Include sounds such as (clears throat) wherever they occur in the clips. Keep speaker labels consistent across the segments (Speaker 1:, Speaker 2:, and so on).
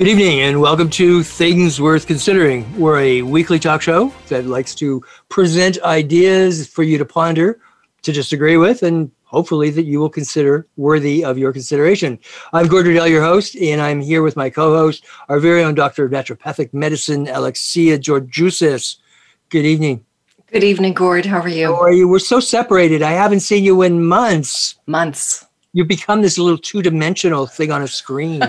Speaker 1: Good evening and welcome to Things Worth Considering. We're a weekly talk show that likes to present ideas for you to ponder, to disagree with, and hopefully that you will consider worthy of your consideration. I'm Gordon Riddell, your host, and I'm here with my co-host, our very own doctor of naturopathic medicine, Alexia Georgiousis. Good evening.
Speaker 2: Good evening, Gord. How are you?
Speaker 1: How are you? We're so separated. I haven't seen you in months.
Speaker 2: Months
Speaker 1: you become this little two-dimensional thing on a screen.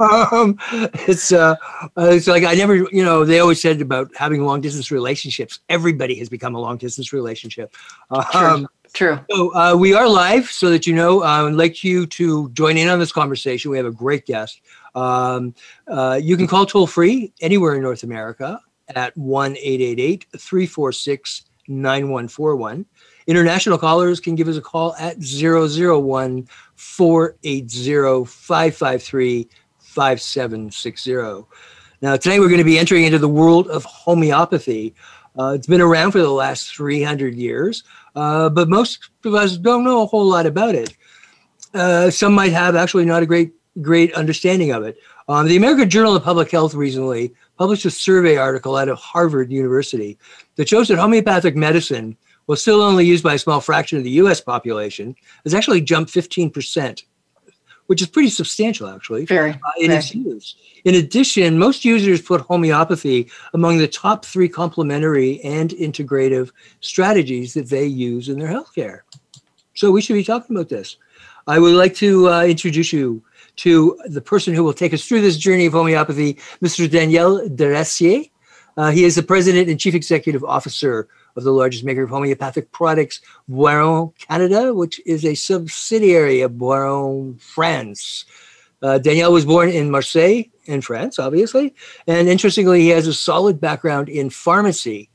Speaker 1: um, it's uh, uh, it's like I never, you know, they always said about having long-distance relationships. Everybody has become a long-distance relationship.
Speaker 2: Um, True. True.
Speaker 1: So uh, we are live, so that you know. Uh, I would like you to join in on this conversation. We have a great guest. Um, uh, you can call toll free anywhere in North America at 1 346 9141. International callers can give us a call at 001 480 553 5760. Now, today we're going to be entering into the world of homeopathy. Uh, it's been around for the last 300 years, uh, but most of us don't know a whole lot about it. Uh, some might have actually not a great great understanding of it. Um, the American Journal of Public Health recently published a survey article out of Harvard University that shows that homeopathic medicine while still only used by a small fraction of the US population, has actually jumped 15%, which is pretty substantial, actually,
Speaker 2: very, uh,
Speaker 1: in
Speaker 2: very.
Speaker 1: its use. In addition, most users put homeopathy among the top three complementary and integrative strategies that they use in their healthcare. So we should be talking about this. I would like to uh, introduce you to the person who will take us through this journey of homeopathy, Mr. Daniel Deracier. Uh, he is the president and chief executive officer of the largest maker of homeopathic products, Boiron Canada, which is a subsidiary of Boiron France. Uh, Daniel was born in Marseille, in France, obviously. And interestingly, he has a solid background in pharmacy.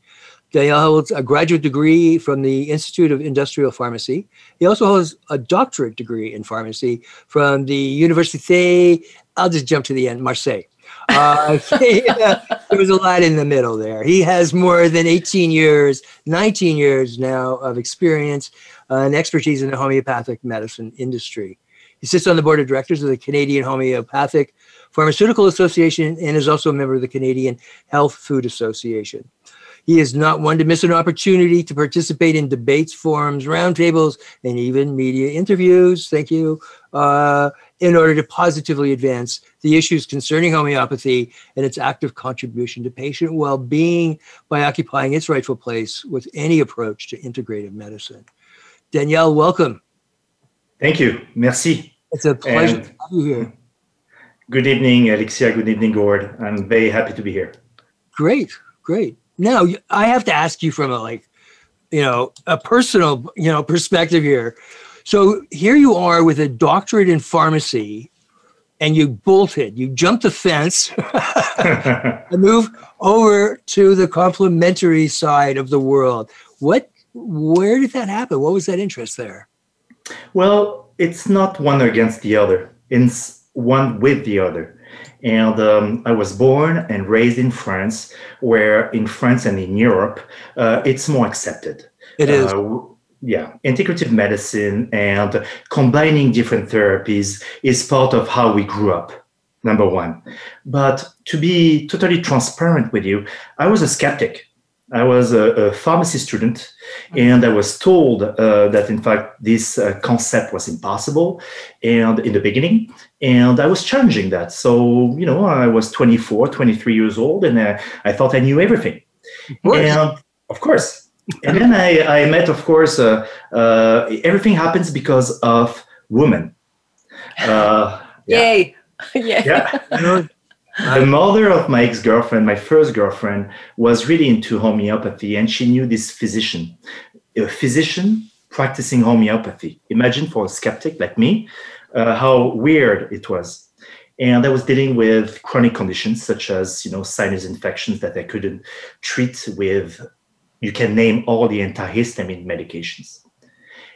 Speaker 1: Daniel holds a graduate degree from the Institute of Industrial Pharmacy. He also holds a doctorate degree in pharmacy from the Université, I'll just jump to the end, Marseille. (laughs) Uh, there was a lot in the middle there. He has more than 18 years, 19 years now of experience uh, and expertise in the homeopathic medicine industry. He sits on the board of directors of the Canadian Homeopathic Pharmaceutical Association and is also a member of the Canadian Health Food Association. He is not one to miss an opportunity to participate in debates, forums, roundtables, and even media interviews. Thank you. Uh, in order to positively advance the issues concerning homeopathy and its active contribution to patient well being by occupying its rightful place with any approach to integrative medicine. Danielle, welcome.
Speaker 3: Thank you. Merci.
Speaker 1: It's a pleasure and to have you here.
Speaker 3: Good evening, Alexia. Good evening, Gord. I'm very happy to be here.
Speaker 1: Great, great. Now, I have to ask you from a like, you know, a personal, you know, perspective here so here you are with a doctorate in pharmacy, and you bolted, you jumped the fence (laughs) and moved over to the complementary side of the world. What, where did that happen? What was that interest there?
Speaker 3: Well, it's not one against the other. It's one with the other. And um, I was born and raised in France, where in France and in Europe, uh, it's more accepted.
Speaker 1: It is. Uh,
Speaker 3: yeah, integrative medicine and combining different therapies is part of how we grew up, number one. But to be totally transparent with you, I was a skeptic. I was a, a pharmacy student, and I was told uh, that in fact this uh, concept was impossible, and in the beginning, and I was challenging that. So you know, I was 24, 23 years old, and uh, I thought I knew everything. And of course, and then I, I met, of course, uh, uh, everything happens because of women.
Speaker 2: Uh, yeah. Yay! (laughs)
Speaker 3: Yay. Yeah. the mother of my ex-girlfriend, my first girlfriend, was really into homeopathy, and she knew this physician, a physician practicing homeopathy. Imagine for a skeptic like me, uh, how weird it was. and I was dealing with chronic conditions such as you know sinus infections that I couldn't treat with. You can name all the antihistamine medications.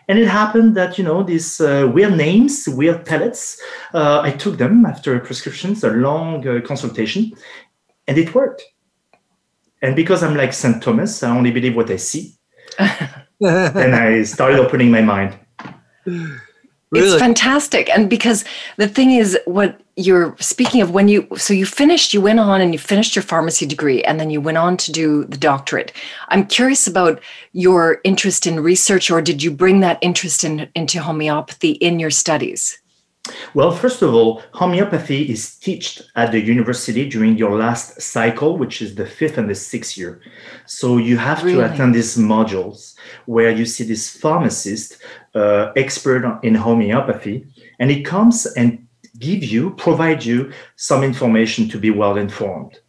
Speaker 3: And it happened that you know these uh, weird names, weird pellets. Uh, I took them after prescriptions, a long uh, consultation, and it worked. And because I'm like St. Thomas, I only believe what I see. (laughs) and I started opening my mind.
Speaker 2: Really? It's fantastic. And because the thing is, what you're speaking of, when you, so you finished, you went on and you finished your pharmacy degree and then you went on to do the doctorate. I'm curious about your interest in research, or did you bring that interest in, into homeopathy in your studies?
Speaker 3: Well, first of all, homeopathy is taught at the university during your last cycle, which is the fifth and the sixth year. So you have really? to attend these modules where you see this pharmacist, uh, expert in homeopathy, and it comes and give you, provide you some information to be well informed.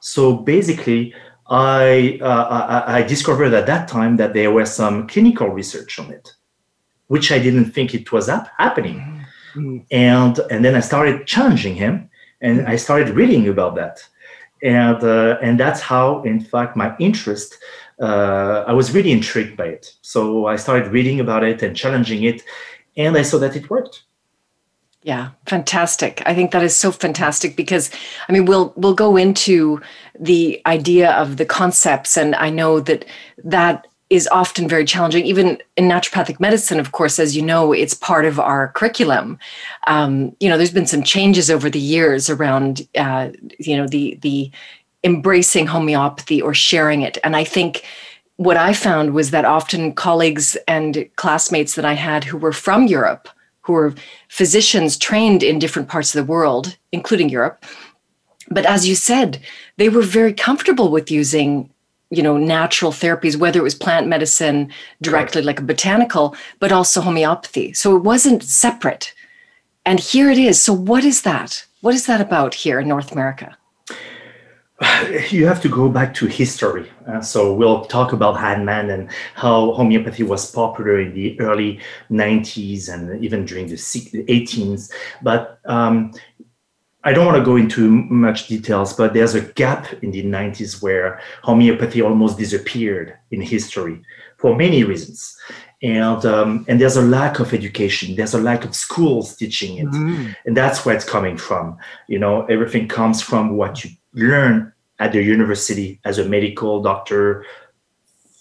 Speaker 3: So basically, I, uh, I, I discovered at that time that there was some clinical research on it, which I didn't think it was happening. Mm-hmm Mm. And and then I started challenging him, and I started reading about that, and uh, and that's how, in fact, my interest. Uh, I was really intrigued by it, so I started reading about it and challenging it, and I saw that it worked.
Speaker 2: Yeah, fantastic. I think that is so fantastic because I mean we'll we'll go into the idea of the concepts and I know that that is often very challenging. Even in naturopathic medicine, of course, as you know, it's part of our curriculum. Um, you know, there's been some changes over the years around, uh, you know, the the embracing homeopathy or sharing it. And I think what I found was that often colleagues and classmates that I had who were from Europe, who were physicians trained in different parts of the world, including Europe, but as you said, they were very comfortable with using you know natural therapies whether it was plant medicine directly like a botanical but also homeopathy. So it wasn't separate. And here it is. So what is that? What is that about here in north america? (sighs)
Speaker 3: You have to go back to history. Uh, so we'll talk about Hahnemann and how homeopathy was popular in the early 90s and even during the 18s. But um, I don't want to go into much details, but there's a gap in the 90s where homeopathy almost disappeared in history for many reasons. And, um, and there's a lack of education. There's a lack of schools teaching it. Mm-hmm. And that's where it's coming from. You know, everything comes from what you learn at the university as a medical doctor,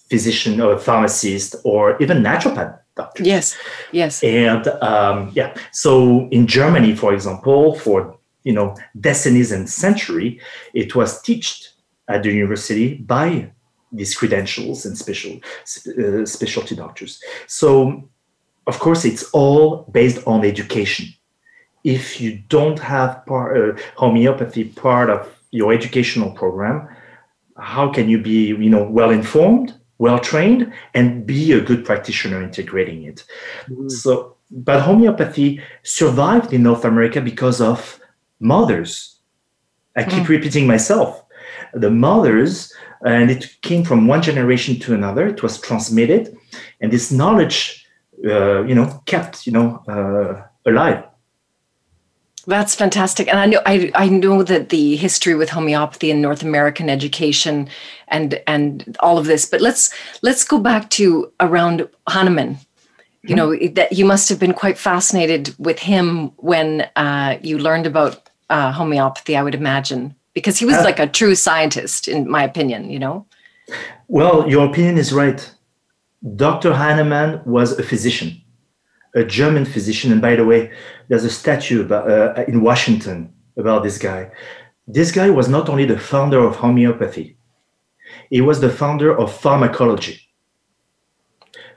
Speaker 3: physician or pharmacist, or even naturopath doctor.
Speaker 2: Yes, yes.
Speaker 3: And um, yeah, so in Germany, for example, for you know decades and century, it was taught at the university by these credentials and special uh, specialty doctors. So, of course, it's all based on education. If you don't have part, uh, homeopathy part of your educational program, how can you be, you know, well informed, well trained, and be a good practitioner integrating it? Mm. So, but homeopathy survived in North America because of mothers. I keep mm. repeating myself. The mothers, and it came from one generation to another. It was transmitted, and this knowledge, uh, you know, kept, you know, uh, alive.
Speaker 2: That's fantastic, and I know I, I know that the history with homeopathy in North American education and and all of this. But let's let's go back to around Hahnemann. You know that you must have been quite fascinated with him when uh, you learned about uh, homeopathy i would imagine because he was uh, like a true scientist in my opinion you know?
Speaker 3: Well your opinion is right. Dr hahnemann was a physician a german physician and by the way there's a statue about, uh, in washington about this guy this guy was not only the founder of homeopathy he was the founder of pharmacology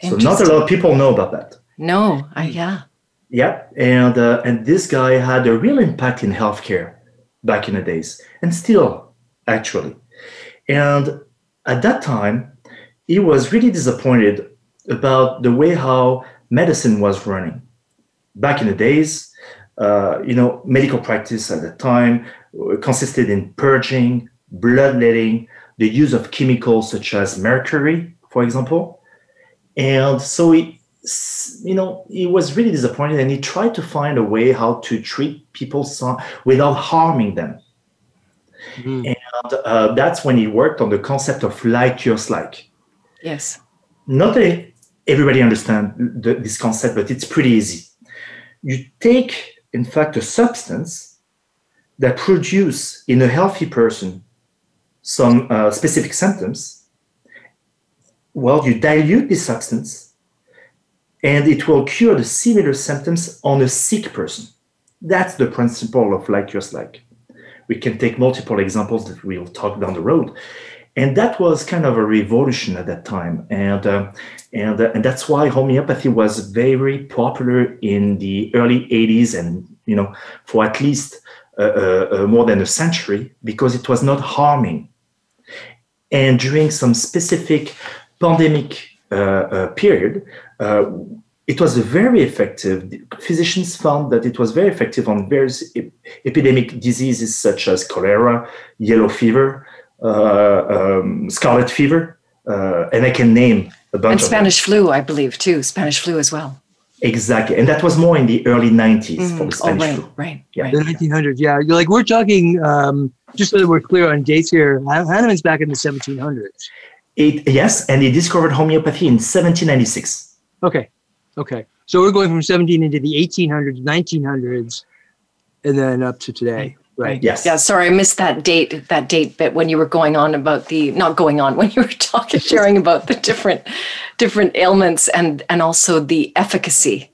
Speaker 3: so not a lot of people know about that.
Speaker 2: No, I, yeah.
Speaker 3: Yeah, and uh, and this guy had a real impact in healthcare back in the days, and still actually. And at that time, he was really disappointed about the way how medicine was running. Back in the days, uh, you know, medical practice at the time consisted in purging, bloodletting, the use of chemicals such as mercury, for example, and so he, you know, he was really disappointed and he tried to find a way how to treat people without harming them. Mm. And uh, that's when he worked on the concept of like cures like.
Speaker 2: Yes.
Speaker 3: Not that everybody understand the, this concept, but it's pretty easy. You take, in fact, a substance that produce in a healthy person some uh, specific symptoms. Well, you dilute this substance and it will cure the similar symptoms on a sick person. That's the principle of like cures like. We can take multiple examples that we'll talk down the road. And that was kind of a revolution at that time. And, uh, and, uh, and that's why homeopathy was very popular in the early 80s and, you know, for at least uh, uh, uh, more than a century because it was not harming. And during some specific pandemic uh, period, it was very effective. Physicians found that it was very effective on various ep- epidemic diseases such as cholera, yellow fever, um, scarlet fever, uh, and I can name a bunch.
Speaker 2: And Spanish flu, I believe, too. Spanish flu as well.
Speaker 3: Exactly, and that was more in the early '90s mm. for the Spanish
Speaker 2: oh, right,
Speaker 3: flu.
Speaker 2: Right,
Speaker 3: yeah.
Speaker 2: right.
Speaker 1: The 1900s, yeah. You're like we're talking. Um, just so that we're clear on dates here, Hahnemann's back in the 1700s.
Speaker 3: It, yes, and he discovered homeopathy in 1796.
Speaker 1: Okay, Okay. So we're going from 17 into the 1800s, 1900s, and then up to today. Right.
Speaker 3: Yes.
Speaker 2: Yeah. Sorry, I missed that date. That date bit when you were going on about the not going on (laughs) when you were talking, sharing about the different, different ailments and and also the efficacy.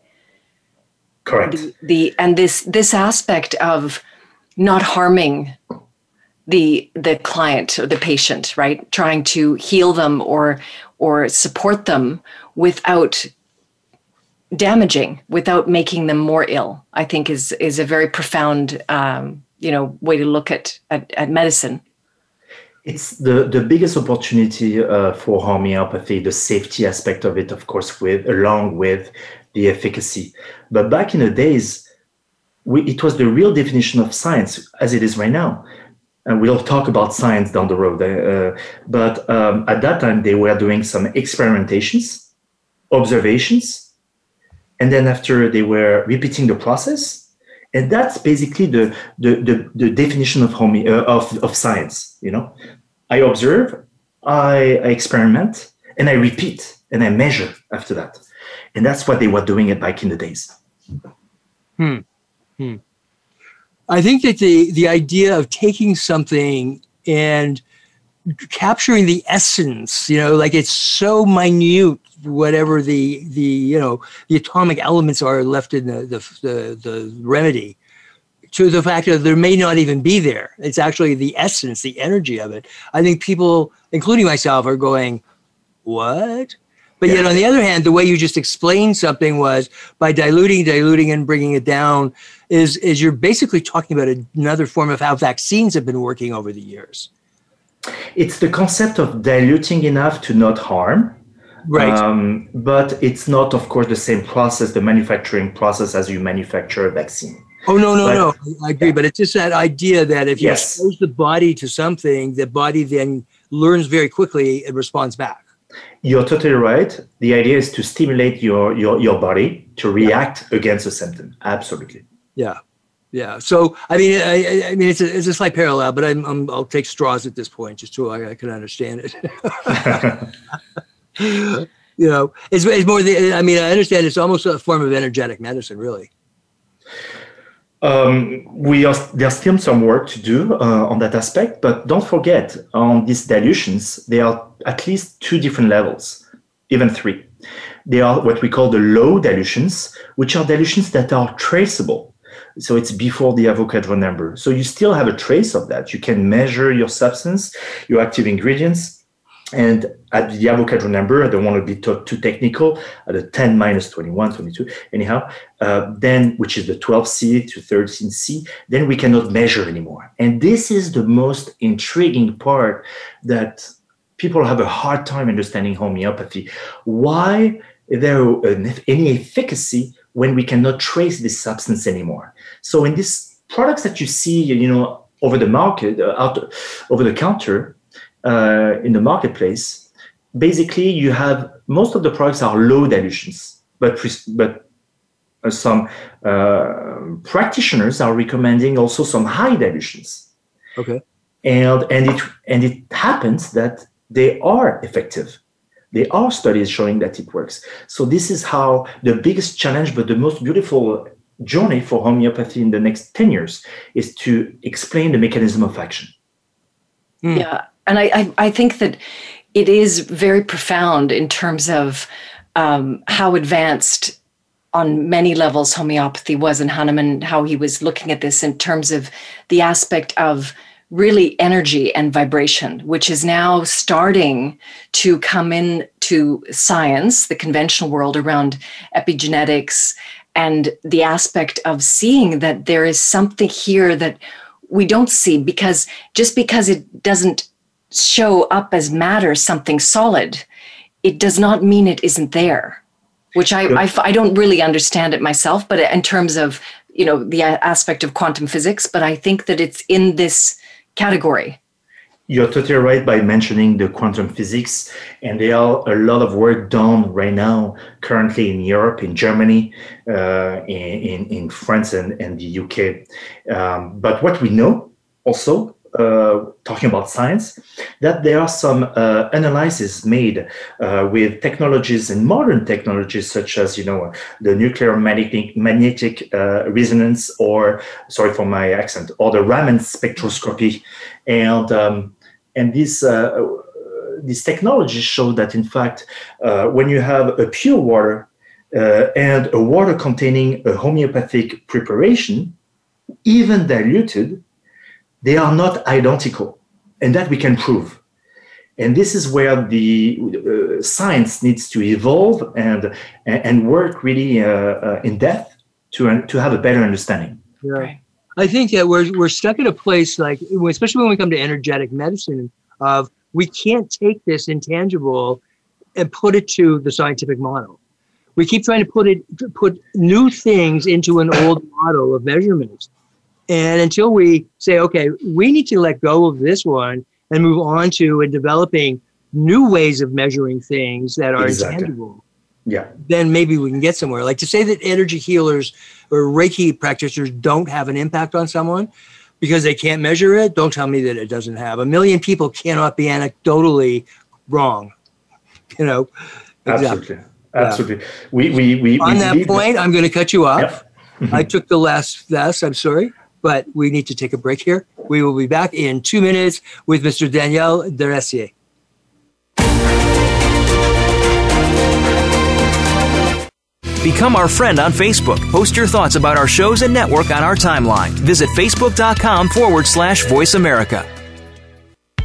Speaker 3: Correct.
Speaker 2: The, the and this this aspect of not harming the the client or the patient, right? Trying to heal them or or support them without damaging without making them more ill i think is is a very profound um, you know way to look at at, at medicine.
Speaker 3: It's the, the biggest opportunity uh, for homeopathy the safety aspect of it of course with along with the efficacy. But back in the days we, it was the real definition of science as it is right now. And we'll talk about science down the road uh, but um, at that time they were doing some experimentations observations and then after they were repeating the process and that's basically the the, the, the definition of, home, uh, of of science you know i observe I, I experiment and i repeat and i measure after that and that's what they were doing it back in the days
Speaker 1: hmm. hmm. i think that the the idea of taking something and capturing the essence you know like it's so minute whatever the the you know the atomic elements are left in the the the, the remedy to the fact that there may not even be there. It's actually the essence the energy of it. I think people including myself are going what? But yet on the other hand the way you just explained something was by diluting diluting and bringing it down is is you're basically talking about another form of how vaccines have been working over the years.
Speaker 3: It's the concept of diluting enough to not harm.
Speaker 1: Right.
Speaker 3: Um, but it's not, of course, the same process, the manufacturing process as you manufacture a vaccine.
Speaker 1: Oh no, no, but, no! I agree, yeah. but it's just that idea that if you yes. expose the body to something, the body then learns very quickly and responds back.
Speaker 3: You're totally right. The idea is to stimulate your your, your body to react yeah. against a symptom. Absolutely.
Speaker 1: Yeah. Yeah. So I mean, I, I mean, it's a, it's a slight parallel, but I'm, i will take straws at this point just so I, I can understand it. (laughs) (laughs) (laughs) you know, it's, it's more the. I mean, I understand it's almost a form of energetic medicine, really.
Speaker 3: Um, we are there's still some work to do uh, on that aspect, but don't forget on these dilutions there are at least two different levels, even three. They are what we call the low dilutions, which are dilutions that are traceable so it's before the Avogadro number. So you still have a trace of that. You can measure your substance, your active ingredients, and at the Avogadro number, I don't want to be too, too technical, at the 10 minus 21, 22, anyhow, uh, then, which is the 12C to 13C, then we cannot measure anymore. And this is the most intriguing part that people have a hard time understanding homeopathy. Why there any efficacy when we cannot trace this substance anymore. So in these products that you see, you know, over the market, uh, out over the counter, uh, in the marketplace, basically you have most of the products are low dilutions. but but uh, some uh, practitioners are recommending also some high dilutions.
Speaker 1: Okay.
Speaker 3: And and it and it happens that they are effective. There are studies showing that it works. So this is how the biggest challenge, but the most beautiful journey for homeopathy in the next 10 years is to explain the mechanism of action.
Speaker 2: Mm. Yeah. And I, I, I, think that it is very profound in terms of um, how advanced on many levels homeopathy was in Hahnemann, how he was looking at this in terms of the aspect of really energy and vibration, which is now starting to come in to science, the conventional world around epigenetics, and the aspect of seeing that there is something here that we don't see because just because it doesn't show up as matter, something solid, it does not mean it isn't there. Which I, I, I don't really understand it myself, but in terms of you know the aspect of quantum physics, but I think that it's in this category.
Speaker 3: You're totally right by mentioning the quantum physics, and there are a lot of work done right now, currently in Europe, in Germany, uh, in, in France, and, and the UK. Um, but what we know also talking about science, that there are some uh, analyses made uh, with technologies and modern technologies such as you know the nuclear magnetic, magnetic uh, resonance or sorry for my accent or the Raman spectroscopy, and um, and these. Uh, these technologies show that, in fact, uh, when you have a pure water and a water containing a homeopathic preparation, even diluted, they are not identical, and that we can prove. And this is where the uh, science needs to evolve and and work really uh, uh, in depth to to have a better understanding.
Speaker 1: Yeah. I think that we're we're stuck in a place like, especially when we come to energetic medicine, of we can't take this intangible and put it to the scientific model. We keep trying to put it put new things into an old model of measurements and until we say, okay, we need to let go of this one and move on to and developing new ways of measuring things that are exactly. intangible.
Speaker 3: Yeah.
Speaker 1: Then maybe we can get somewhere. Like to say that energy healers or Reiki practitioners don't have an impact on someone because they can't measure it, don't tell me that it doesn't have. A million people cannot be anecdotally wrong. You know.
Speaker 3: Exactly. Absolutely. Absolutely. Yeah. We, we, we,
Speaker 1: on
Speaker 3: we
Speaker 1: that point, that. I'm going to cut you off. Yep. I took the last last. I'm sorry but we need to take a break here. We will be back in two minutes with Mr. Daniel Deressier.
Speaker 4: Become our friend on Facebook. Post your thoughts about our shows and network on our timeline. Visit facebook.com forward slash voice America.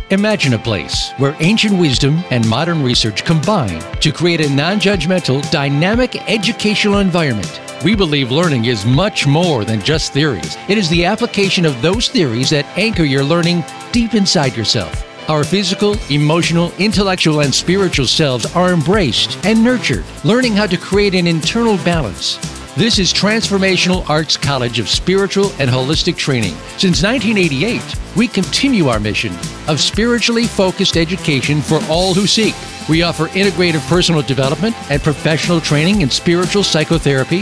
Speaker 5: Imagine a place where ancient wisdom and modern research combine to create a non judgmental, dynamic educational environment we believe learning is much more than just theories. It is the application of those theories that anchor your learning deep inside yourself. Our physical, emotional, intellectual, and spiritual selves are embraced and nurtured, learning how to create an internal balance. This is Transformational Arts College of Spiritual and Holistic Training. Since 1988, we continue our mission of spiritually focused education for all who seek. We offer integrative personal development and professional training in spiritual psychotherapy,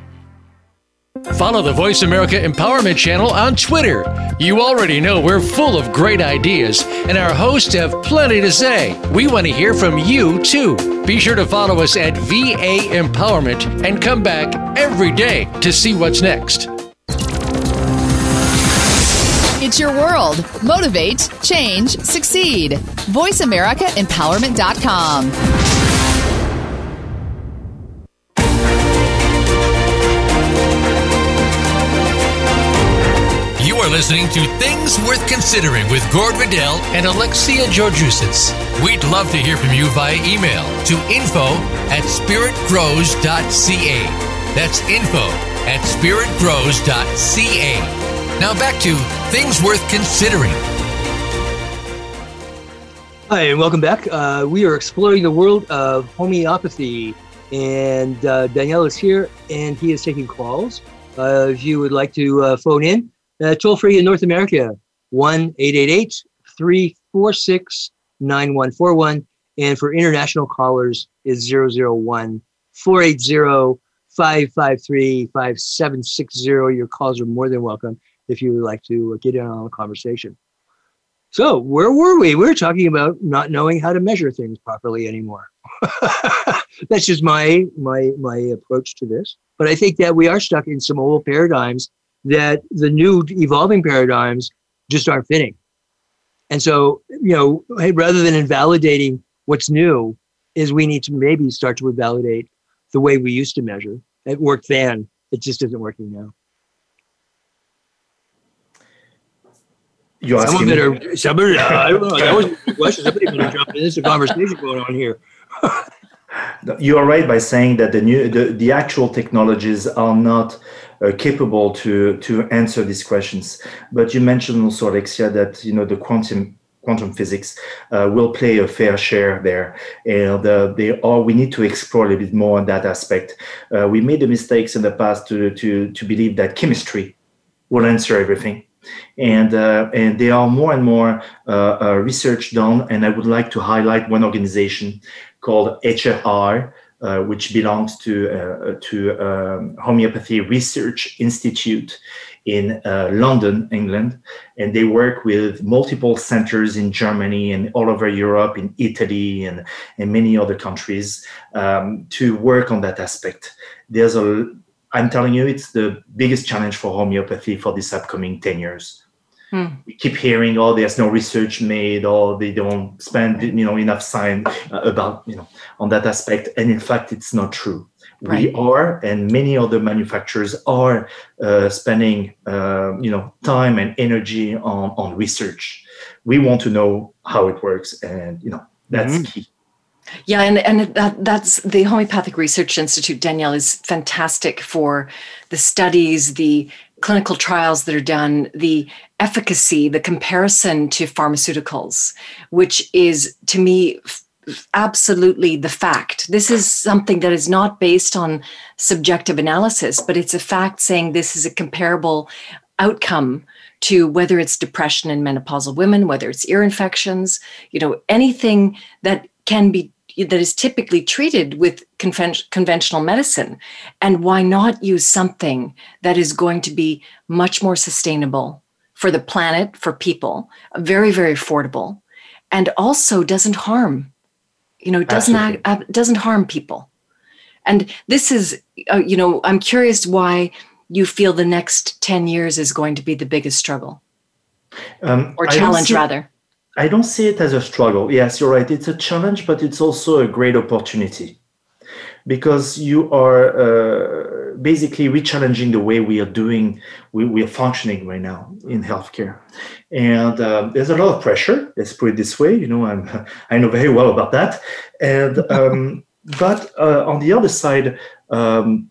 Speaker 5: Follow the Voice America Empowerment Channel on Twitter. You already know we're full of great ideas, and our hosts have plenty to say. We want to hear from you, too. Be sure to follow us at VA Empowerment and come back every day to see what's next.
Speaker 6: It's your world. Motivate, change, succeed. VoiceAmericaEmpowerment.com.
Speaker 5: listening to Things Worth Considering with Gord Riddell and Alexia Georgiousis. We'd love to hear from you via email to info at spiritgrows.ca. That's info at spiritgrows.ca. Now back to things worth considering.
Speaker 1: Hi, and welcome back. Uh, we are exploring the world of homeopathy, and uh, Daniel is here, and he is taking calls. Uh, if you would like to uh, phone in, uh, toll free in North America, 1 888 346 9141. And for international callers, is 001 480 553 5760. Your calls are more than welcome if you would like to get in on the conversation. So, where were we? We were talking about not knowing how to measure things properly anymore. (laughs) That's just my my my approach to this. But I think that we are stuck in some old paradigms that the new evolving paradigms just aren't fitting. And so, you know, hey, rather than invalidating what's new, is we need to maybe start to invalidate the way we used to measure. It worked then; it just isn't working now.
Speaker 3: You asking
Speaker 1: Someone
Speaker 3: me?
Speaker 1: better, somebody, uh, I don't know, that was a question. Somebody better jump in. There's a conversation going on here. (laughs)
Speaker 3: You are right by saying that the new the, the actual technologies are not uh, capable to to answer these questions. But you mentioned also, Alexia, that you know the quantum quantum physics uh, will play a fair share there, and uh, they are. We need to explore a little bit more on that aspect. Uh, we made the mistakes in the past to to to believe that chemistry will answer everything. And uh, and there are more and more uh, uh, research done, and I would like to highlight one organization called HRI, uh, which belongs to uh, to um, Homeopathy Research Institute in uh, London, England, and they work with multiple centers in Germany and all over Europe, in Italy, and and many other countries um, to work on that aspect. There's a I'm telling you, it's the biggest challenge for homeopathy for this upcoming 10 years.
Speaker 2: Hmm.
Speaker 3: We keep hearing, oh, there's no research made, or they don't spend, you know, enough time uh, about, you know, on that aspect. And in fact, it's not true.
Speaker 2: Right.
Speaker 3: We are, and many other manufacturers are uh, spending, uh, you know, time and energy on on research. We want to know how it works, and you know, that's
Speaker 1: Mhm.
Speaker 3: key.
Speaker 2: Yeah, and, and that, that's the Homeopathic Research Institute, Danielle, is fantastic for the studies, the clinical trials that are done, the efficacy, the comparison to pharmaceuticals, which is to me absolutely the fact. This is something that is not based on subjective analysis, but it's a fact saying this is a comparable outcome to whether it's depression in menopausal women, whether it's ear infections, you know, anything that can be that is typically treated with conven- conventional medicine. And why not use something that is going to be much more sustainable for the planet for people very very affordable and also doesn't harm you know doesn't act, uh, doesn't harm people. And this is uh, you know i'm curious why you feel the next 10 years is going to be the biggest struggle.
Speaker 3: Um,
Speaker 2: or challenge rather
Speaker 3: I don't see it as a struggle. Yes, you're right. It's a challenge, but it's also a great opportunity because you are uh, basically re-challenging the way we are doing, we, we are functioning right now in healthcare. And um, there's a lot of pressure. Let's put it this way. You know, I'm (laughs) I know very well about that. And um, (laughs) but uh, on the other side, um,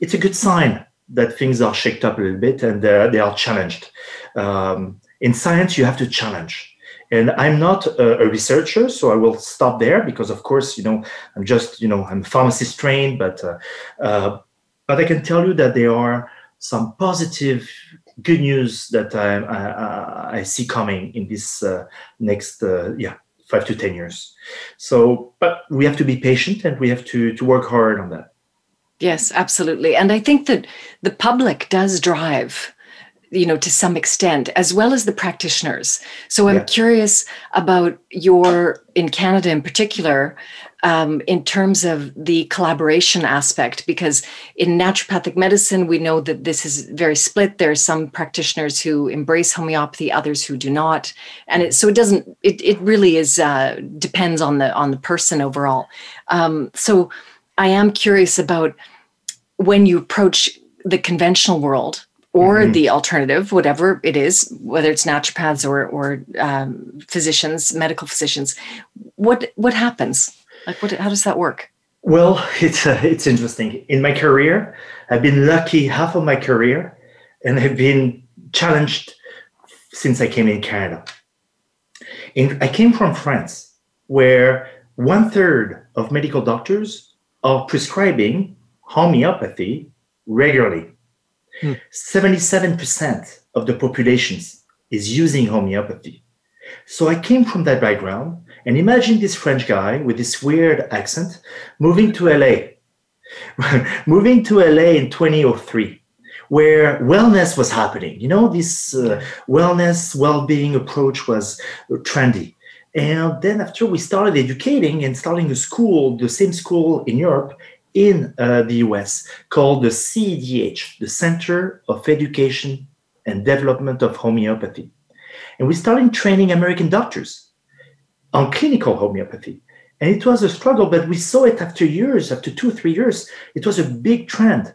Speaker 3: it's a good sign that things are shaked up a little bit and uh, they are challenged. Um, in science, you have to challenge. And I'm not a, researcher, so I will stop there because, of course, you know, I'm just, you know, I'm pharmacist trained, but uh, uh, but I can tell you that there are some positive, good news that I I, I see coming in this uh, next, yeah, five to ten years. So, but we have to be patient and we have to to work hard on that.
Speaker 2: Yes, absolutely. And I think that the public does drive you know to some extent as well as the practitioners. So i'm yeah. curious about your in canada in particular um, in terms of the collaboration aspect because in naturopathic medicine we know that this is very split. There are some practitioners who embrace homeopathy others who do not. And it, so it doesn't it, it really is uh, depends on the on the person overall. Um, so i am curious about when you approach the conventional world or mm-hmm. the alternative, whatever it is, whether it's naturopaths or or um, physicians, medical physicians, what what happens? Like, what? How does that work?
Speaker 3: Well, (laughs) it's uh, it's interesting. In my career, I've been lucky half of my career, and I've been challenged since I came in Canada. In, I came from France, where one third of medical doctors are prescribing homeopathy regularly. Hmm. 77% of the populations is using homeopathy. So I came from that background and imagine this French guy with this weird accent moving to LA. (laughs) moving to LA in 2003 where wellness was happening. You know, this uh, wellness, well-being approach was trendy. And then after we started educating and starting a school, the same school in Europe, in uh, the US, called the CEDH, the Center of Education and Development of Homeopathy. And we started training American doctors on clinical homeopathy. And it was a struggle, but we saw it after years, after two, three years. It was a big trend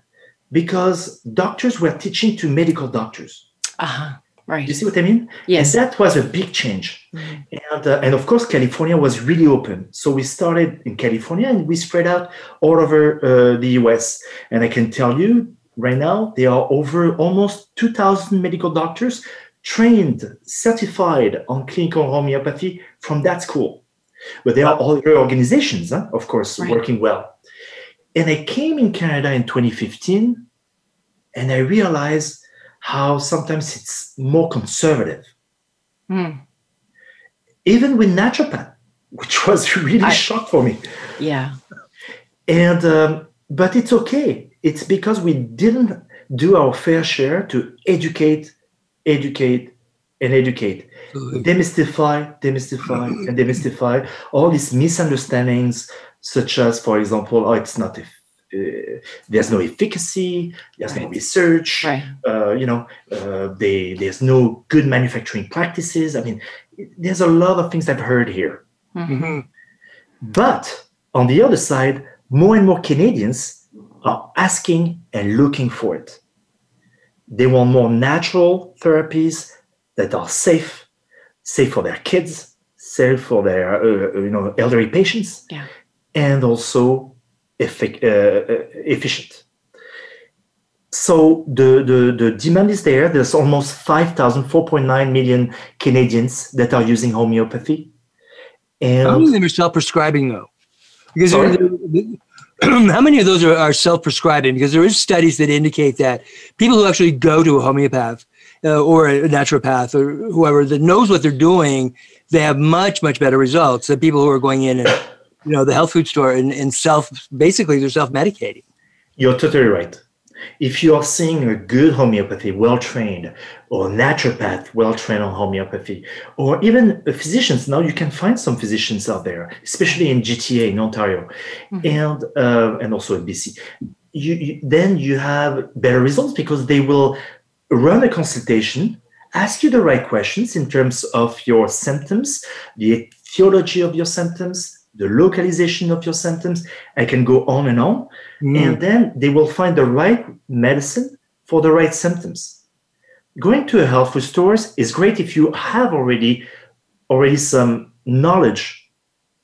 Speaker 3: because doctors were teaching to medical doctors.
Speaker 2: Uh-huh. Right.
Speaker 3: You see what I mean?
Speaker 2: Yes.
Speaker 3: And that was a big change. Mm-hmm. And, uh, and of course, California was really open. So we started in California and we spread out all over uh, the US. And I can tell you right now, there are over almost 2,000 medical doctors trained, certified on clinical homeopathy from that school. But there are other organizations, huh, of course, right. working well. And I came in Canada in 2015 and I realized how sometimes it's more conservative. Mm. Even with naturopath, (laughs) which was really I, shock for me.
Speaker 2: Yeah.
Speaker 3: And um, but it's okay. It's because we didn't do our fair share to educate, educate, and educate. Demystify, demystify, and demystify all these misunderstandings such as, for example, oh, it's not if uh, there's no efficacy, there's right. no research,
Speaker 2: right.
Speaker 3: uh, you know, uh, they, there's no good manufacturing practices. I mean, there's a lot of things I've heard here. Mm-hmm. But on the other side, more and more Canadians are asking and looking for it. They want more natural therapies that are safe, safe for their kids, safe for their uh, you know elderly patients.
Speaker 2: Yeah
Speaker 3: and also effic- uh, uh, efficient. So the, the, the demand is there. There's almost 5,000, 4.9 million Canadians that are using homeopathy.
Speaker 1: And how many of them are self-prescribing though? Because (clears throat) how many of those are, are self-prescribing? Because there is studies that indicate that people who actually go to a homeopath uh, or a naturopath or whoever that knows what they're doing, they have much much better results than people who are going in and you know the health food store and, and self basically they're self medicating.
Speaker 3: You're totally right. If you are seeing a good homeopathy, well trained, or naturopath, well trained on homeopathy, or even physicians, now you can find some physicians out there, especially in GTA in Ontario, mm-hmm. and uh, and also in BC. You, you, then you have better results because they will run a consultation, ask you the right questions in terms of your symptoms, the etiology of your symptoms, the localization of your symptoms. I can go on and on. Mm. And then they will find the right medicine for the right symptoms. Going to a health food stores is great if you have already already some knowledge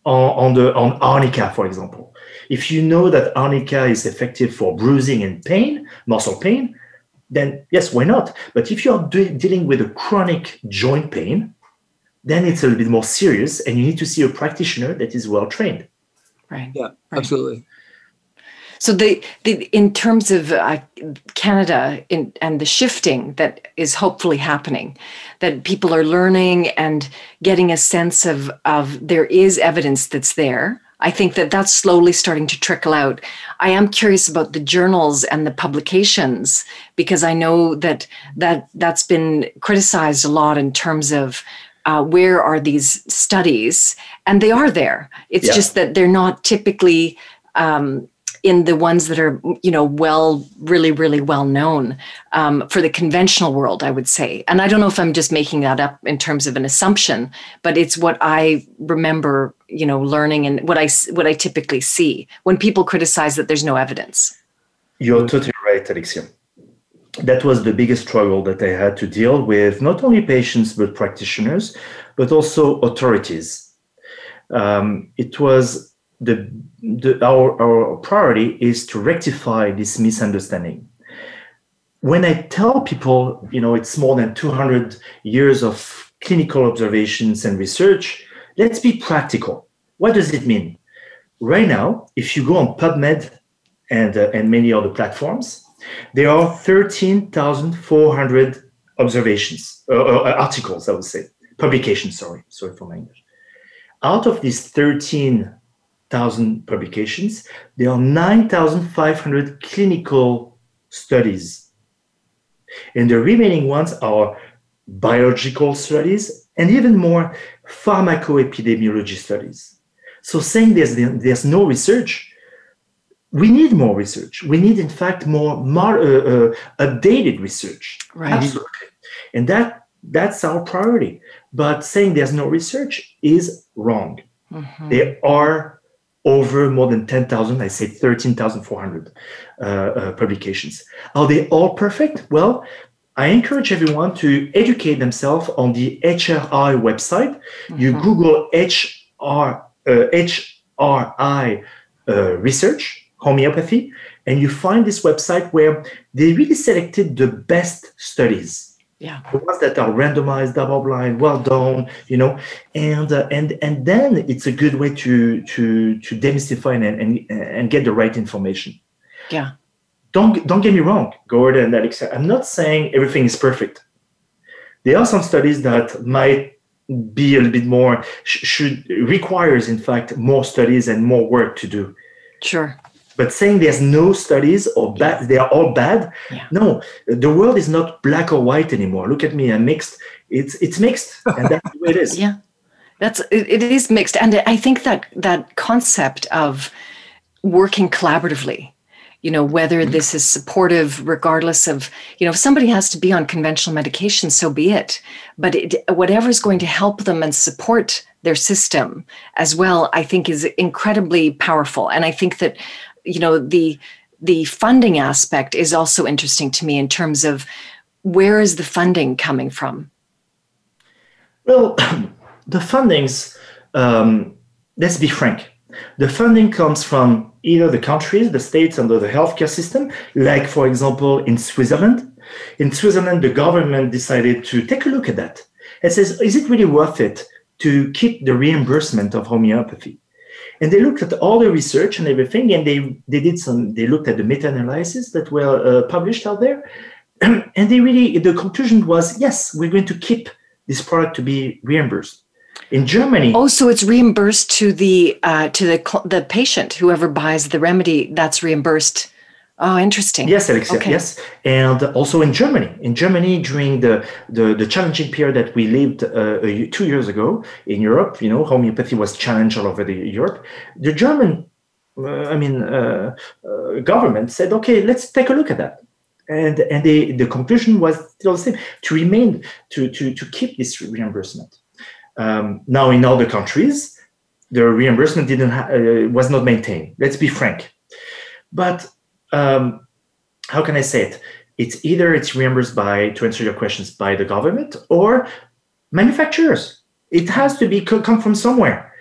Speaker 3: on, on the on arnica, for example. If you know that arnica is effective for bruising and pain, muscle pain, then yes, why not? But if you are de- dealing with a chronic joint pain, then it's a little bit more serious and you need to see a practitioner that is well trained
Speaker 2: right
Speaker 1: yeah
Speaker 2: right.
Speaker 1: absolutely
Speaker 2: so the, the in terms of uh, Canada in, and the shifting that is hopefully happening, that people are learning and getting a sense of of there is evidence that's there. I think that that's slowly starting to trickle out. I am curious about the journals and the publications because I know that that that's been criticized a lot in terms of uh, where are these studies? And they are there. It's yeah. just that they're not typically um, in the ones that are, you know, well, really, really well known um, for the conventional world, I would say. And I don't know if I'm just making that up in terms of an assumption, but it's what I remember, you know, learning and what I what I typically see when people criticize that there's no evidence.
Speaker 3: You're totally right, Alexia that was the biggest struggle that I had to deal with, not only patients, but practitioners, but also authorities. Um, it was the, the our, our priority is to rectify this misunderstanding. When I tell people, you know, it's more than 200 years of clinical observations and research, let's be practical. What does it mean? Right now, if you go on PubMed and, uh, and many other platforms, there are 13,400 observations, uh, uh, articles, I would say, publications, sorry, sorry for my English. Out of these 13,000 publications, there are 9,500 clinical studies. And the remaining ones are biological studies and even more pharmacoepidemiology studies. So saying there's, there's no research, we need more research. We need, in fact, more, more uh, uh, updated research.
Speaker 2: Right.
Speaker 3: Absolutely. And that that's our priority. But saying there's no research is wrong. Mm-hmm. There are over more than 10,000, I say 13,400 uh, uh, publications. Are they all perfect? Well, I encourage everyone to educate themselves on the HRI website. Mm-hmm. You Google HR, uh, HRI uh, research, homeopathy, and you find this website where they really selected the best studies.
Speaker 2: Yeah.
Speaker 3: The ones that are randomized, double blind, well done, you know, and uh, and and then it's a good way to to to demystify and and, and get the right information.
Speaker 2: Yeah
Speaker 3: don't don't get me wrong, Gordon and Alexa. I'm not saying everything is perfect. There are some studies that might be a little bit more should requires in fact more studies and more work to do.
Speaker 2: Sure.
Speaker 3: But saying there's no studies or bad, they are all bad.
Speaker 2: Yeah.
Speaker 3: No, the world is not black or white anymore. Look at me, I'm mixed. It's it's mixed, and that's the way it is. (laughs)
Speaker 2: Yeah, that's it, it is mixed, and I think that that concept of working collaboratively you know whether mm-hmm. this is supportive regardless of you know if somebody has to be on conventional medication so be it but it, whatever is going to help them and support their system as well i think is incredibly powerful and i think that you know the the funding aspect is also interesting to me in terms of where is the funding coming from
Speaker 3: well (clears throat) the fundings um, let's be frank the funding comes from either the countries, the states under the healthcare system, like, for example, in Switzerland. In Switzerland, the government decided to take a look at that and says, is it really worth it to keep the reimbursement of homeopathy? And they looked at all the research and everything, and they, they did some, they looked at the meta-analysis that were uh, published out there. (clears throat) and they really, the conclusion was, yes, we're going to keep this product to be reimbursed. In Germany,
Speaker 2: oh, so it's reimbursed to the uh, to the the patient, whoever buys the remedy. That's reimbursed. Oh, interesting.
Speaker 3: Yes, Alexia. Okay. Yes, and also in Germany. In Germany, during the the, the challenging period that we lived uh, two years ago in Europe, you know, homeopathy was challenged all over the Europe. The German, uh, I mean, uh, uh, government said, okay, let's take a look at that and and the, the conclusion was still the same to remain to to to keep this reimbursement um, now, in other countries, the reimbursement didn't ha- uh, was not maintained. Let's be frank. But um, how can I say it? It's either it's reimbursed by to answer your questions by the government or manufacturers. It has to be come from somewhere.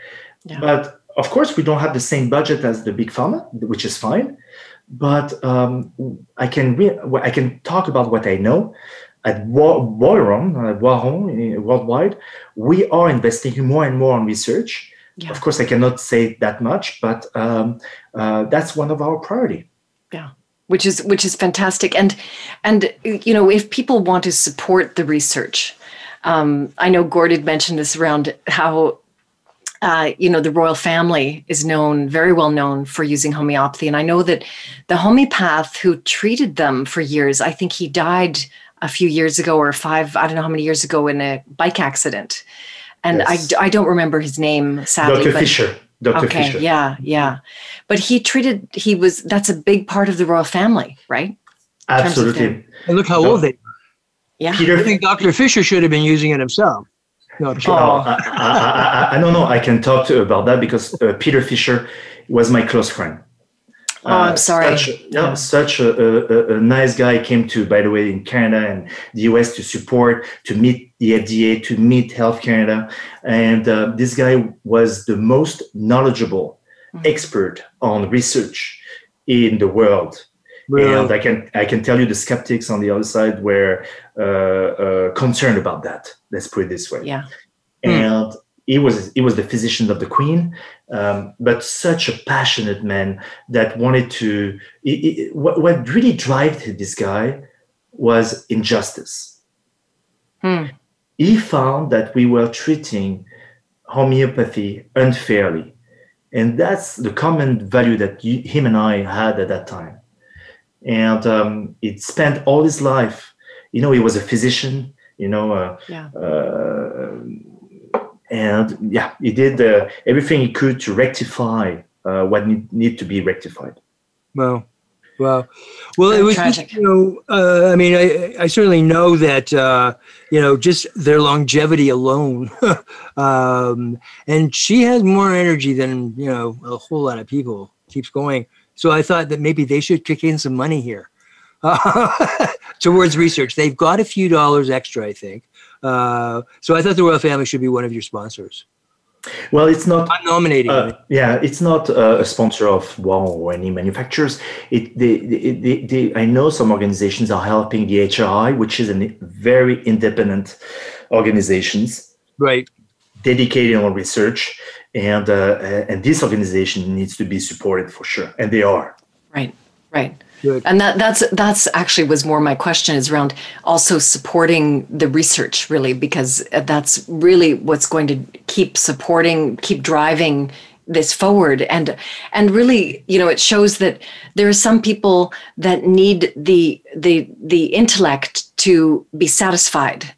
Speaker 3: Yeah. But of course, we don't have the same budget as the big pharma, which is fine. But um, I can re- I can talk about what I know at Boiron, uh, Boiron worldwide, we are investing more and more on research. Yeah. Of course, I cannot say that much, but um, uh, that's one of our priority.
Speaker 2: Yeah, which is which is fantastic, and and you know if people want to support the research, um, I know Gord had mentioned this around how uh, you know, the royal family is known, very well known for using homeopathy. And I know that the homeopath who treated them for years, I think he died a few years ago or five, I don't know how many years ago in a bike accident. And yes. I, I don't remember his name, sadly.
Speaker 3: Dr. But, Fisher. Dr.
Speaker 2: Okay,
Speaker 3: Fisher.
Speaker 2: yeah, yeah. But he treated, he was, that's a big part of the royal family, right?
Speaker 3: Absolutely.
Speaker 1: And look how no. old they are.
Speaker 2: Yeah.
Speaker 1: Peter, I think Dr. Fisher should have been using it himself.
Speaker 3: No, oh. I, I, I, I, don't know. I can talk to about that because uh, Peter Fisher was my close friend.
Speaker 2: Oh, I'm uh, sorry.
Speaker 3: Such, yeah, such a, a, a, nice guy came to, by the way, in Canada and the US to support, to meet the FDA, to meet Health Canada. And uh, this guy was the most knowledgeable mm-hmm. expert on research in the world. Really? And I can I can tell you the skeptics on the other side were uh, uh, concerned about that. Let's put it this way.
Speaker 2: Yeah.
Speaker 3: And mm. he was he was the physician of the queen, um, but such a passionate man that wanted to. what, what really drove this guy was injustice.
Speaker 2: Hmm.
Speaker 3: He found that we were treating homeopathy unfairly. And that's the common value that you, him and I had at that time. And um, he spent all his life, you know, he was a physician, you know, uh,
Speaker 2: yeah.
Speaker 3: uh, and yeah, he did uh, everything he could to rectify uh, what need, need to be rectified.
Speaker 1: Well, well, well, it was. Just, you know, uh, I mean, I, I certainly know that uh, you know just their longevity alone, (laughs) um, and she has more energy than you know a whole lot of people. Keeps going, so I thought that maybe they should kick in some money here uh, (laughs) towards research. They've got a few dollars extra, I think. Uh, so I thought the royal family should be one of your sponsors.
Speaker 3: Well, it's not.
Speaker 1: I'm nominating.
Speaker 3: Uh, yeah, it's not uh, a sponsor of WOW or any manufacturers. It, they, they, they, I know some organizations are helping the HRI, which is a very independent organizations,
Speaker 1: right?
Speaker 3: Dedicated on research, and uh, and this organization needs to be supported for sure, and they are.
Speaker 2: Right, right. Good. And that that's that's actually was more my question is around also supporting the research really because that's really what's going to keep supporting keep driving this forward and and really you know it shows that there are some people that need the the the intellect to be satisfied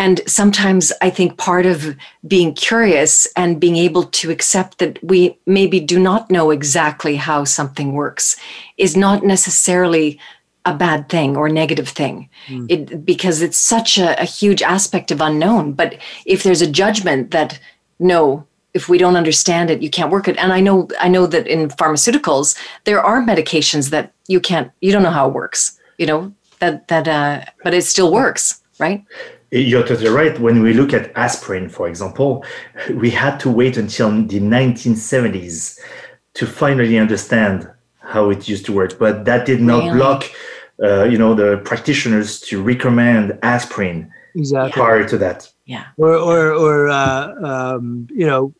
Speaker 2: and sometimes I think part of being curious and being able to accept that we maybe do not know exactly how something works is not necessarily a bad thing or a negative thing mm. it, because it's such a, a huge aspect of unknown. But if there's a judgment that no, if we don't understand it you can't work it and i know i know that in pharmaceuticals there are medications that you can't you don't know how it works you know that that uh but it still works right
Speaker 3: you're totally right. When we look at aspirin, for example, we had to wait until the 1970s to finally understand how it used to work. But that did not really? block, uh, you know, the practitioners to recommend aspirin
Speaker 1: exactly.
Speaker 3: prior to that.
Speaker 2: Yeah.
Speaker 1: Or, or, or uh, um, you know,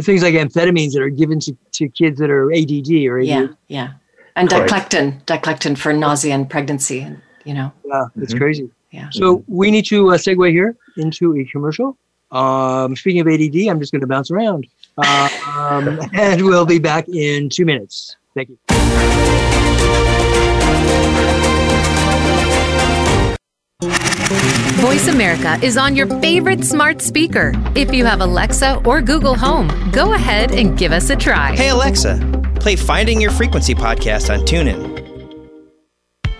Speaker 1: things like amphetamines that are given to, to kids that are ADD or ADD.
Speaker 2: Yeah, yeah. And diclectin, diclectin for nausea and pregnancy, and you know.
Speaker 1: Yeah, it's mm-hmm. crazy.
Speaker 2: Yeah.
Speaker 1: So we need to uh, segue here into a commercial. Um, speaking of ADD, I'm just going to bounce around. Uh, um, (laughs) and we'll be back in two minutes. Thank you.
Speaker 7: Voice America is on your favorite smart speaker. If you have Alexa or Google Home, go ahead and give us a try.
Speaker 8: Hey, Alexa, play Finding Your Frequency podcast on TuneIn.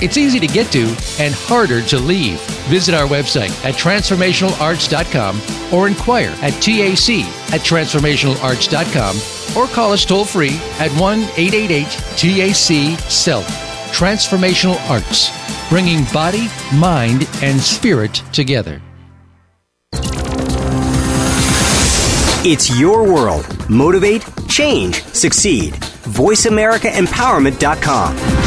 Speaker 5: It's easy to get to and harder to leave. Visit our website at transformationalarts.com or inquire at TAC at transformationalarts.com or call us toll free at 1 888 TAC SELF. Transformational Arts, bringing body, mind, and spirit together.
Speaker 9: It's your world. Motivate, change, succeed. VoiceAmericaEmpowerment.com.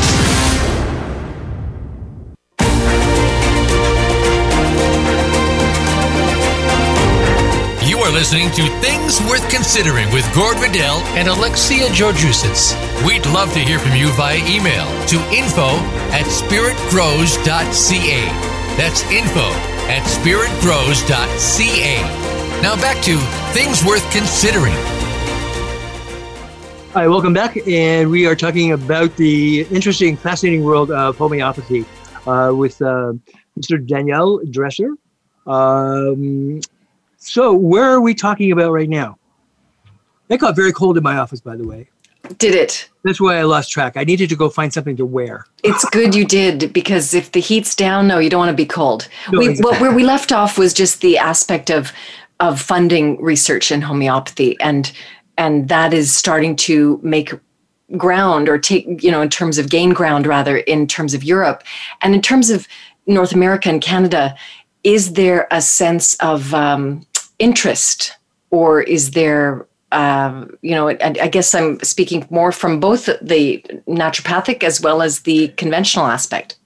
Speaker 5: are listening to Things Worth Considering with Gord Riddell and Alexia Georgiousis. We'd love to hear from you via email to info at spiritgrows.ca. That's info at spiritgrows.ca. Now back to Things Worth Considering.
Speaker 1: Hi, welcome back. And we are talking about the interesting, fascinating world of homeopathy uh, with uh, Mr. Daniel Dresser. Um, so, where are we talking about right now? It got very cold in my office, by the way.
Speaker 2: Did it?
Speaker 1: That's why I lost track. I needed to go find something to wear.
Speaker 2: It's good you did because if the heat's down, no, you don't want to be cold.
Speaker 1: No,
Speaker 2: we,
Speaker 1: exactly.
Speaker 2: what, where we left off was just the aspect of of funding research in homeopathy, and and that is starting to make ground or take you know in terms of gain ground rather in terms of Europe, and in terms of North America and Canada. Is there a sense of um, interest, or is there um, you know, I, I, guess I'm speaking more from both the naturopathic as well as the conventional aspect.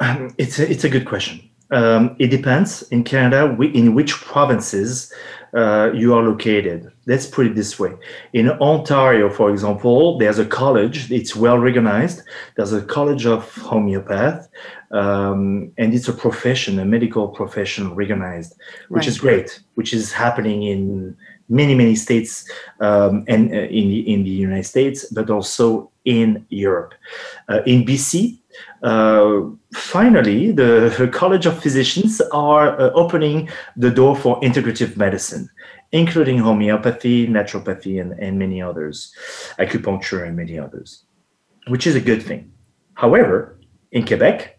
Speaker 3: Um, (clears throat) it's a, it's a good question. Um, it depends in Canada we, in which provinces uh, you are located. Let's put it this way. In Ontario, for example, there's a college. It's well recognized. There's a college of homeopath, um, and it's a profession, a medical profession recognized, which
Speaker 2: Right.
Speaker 3: is great. Which is happening in many many states um, and uh, in the, in the United States, but also in Europe. Uh, in BC, uh, finally, the (laughs) College of Physicians are uh, opening the door for integrative medicine, including homeopathy, naturopathy, and, and many others, acupuncture, and many others, which is a good thing. However, in Quebec,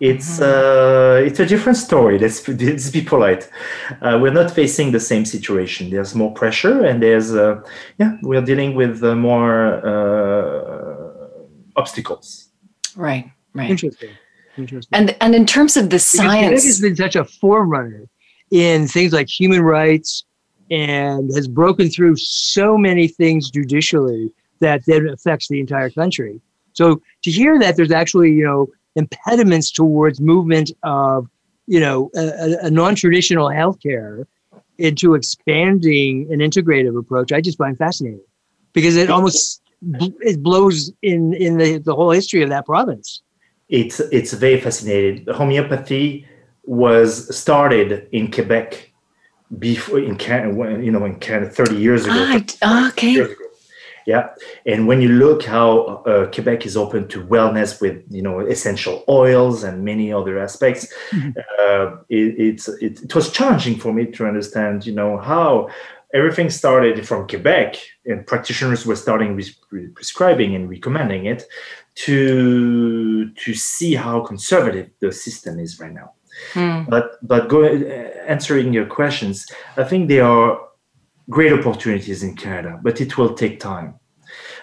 Speaker 3: it's uh, it's a different story. Let's, let's be polite. Uh, we're not facing the same situation. There's more pressure, and there's uh, yeah, we're dealing with uh, more uh, obstacles.
Speaker 2: Right, right.
Speaker 1: Interesting. Interesting.
Speaker 2: And and in terms of the
Speaker 1: Because Quebec has been such a forerunner in things like human rights and has broken through so many things judicially that then affects the entire country. So to hear that there's actually, you know, impediments towards movement of, you know, a, a- a non-traditional healthcare into expanding an integrative approach, I just find fascinating because it almost it blows in in the, the whole history of that province.
Speaker 3: It's it's very fascinating. Homeopathy was started in Quebec before in Canada, you know, in Canada 30 years ago.
Speaker 2: ah, I- okay,
Speaker 3: years ago. Yeah, and when you look how uh, Quebec is open to wellness with you know essential oils and many other aspects, uh, it, it's it, it was challenging for me to understand you know how everything started from Quebec and practitioners were starting with prescribing and recommending it to to see how conservative the system is right now.
Speaker 2: Hmm.
Speaker 3: But but go, uh, answering your questions, I think there are great opportunities in Canada, but it will take time.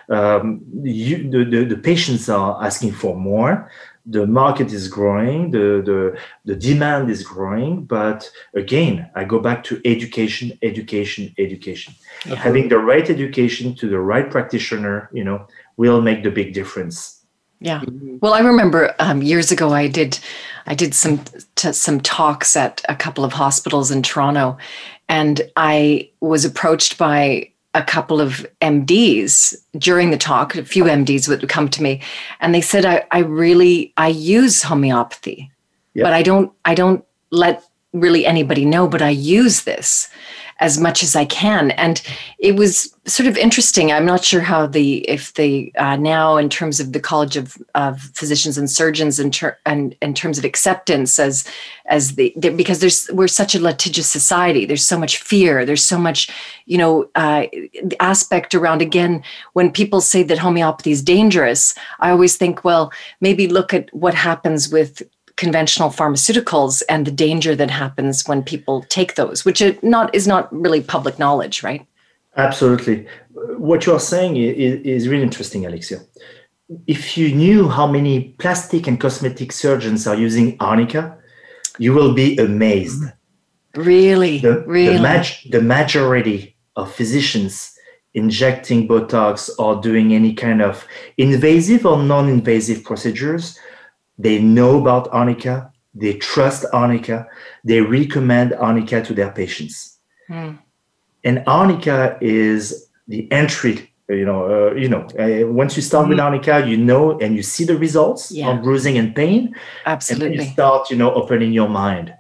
Speaker 3: Um, you, the, the, the patients are asking for more. The market is growing, the, the, the demand is growing. But again, I go back to education, education, education. Having the right education to the right practitioner, you know, will make the big difference.
Speaker 2: Yeah. Well, I remember um, years ago I did I did some t- some talks at a couple of hospitals in Toronto, and I was approached by a couple of MDs during the talk. A few MDs would come to me, and they said, "I, I really I use homeopathy,
Speaker 3: Yeah.
Speaker 2: but I don't I don't let really anybody know, but I use this." As much as I can. And it was sort of interesting. I'm not sure how the if the uh, now in terms of the College of, of Physicians and Surgeons in ter- and in terms of acceptance as as the there- because there's we're such a litigious society. There's so much fear. There's so much you know uh, aspect around again when people say that homeopathy is dangerous. I always think well maybe look at what happens with conventional pharmaceuticals and the danger that happens when people take those which are not is not really public knowledge right
Speaker 3: Absolutely. What you are saying is, is really interesting, Alexia. If you knew how many plastic and cosmetic surgeons are using arnica, you will be amazed.
Speaker 2: really
Speaker 3: The,
Speaker 2: really
Speaker 3: the, the majority of physicians injecting Botox or doing any kind of invasive or non invasive procedures, they know about arnica, they trust arnica, they recommend arnica to their patients.
Speaker 2: Hmm.
Speaker 3: And arnica is the entry. You know, uh, you know. Uh, once you start with arnica, you know, and you see the results
Speaker 2: Yeah.
Speaker 3: on bruising and pain,
Speaker 2: Absolutely.
Speaker 3: and you start you know opening your mind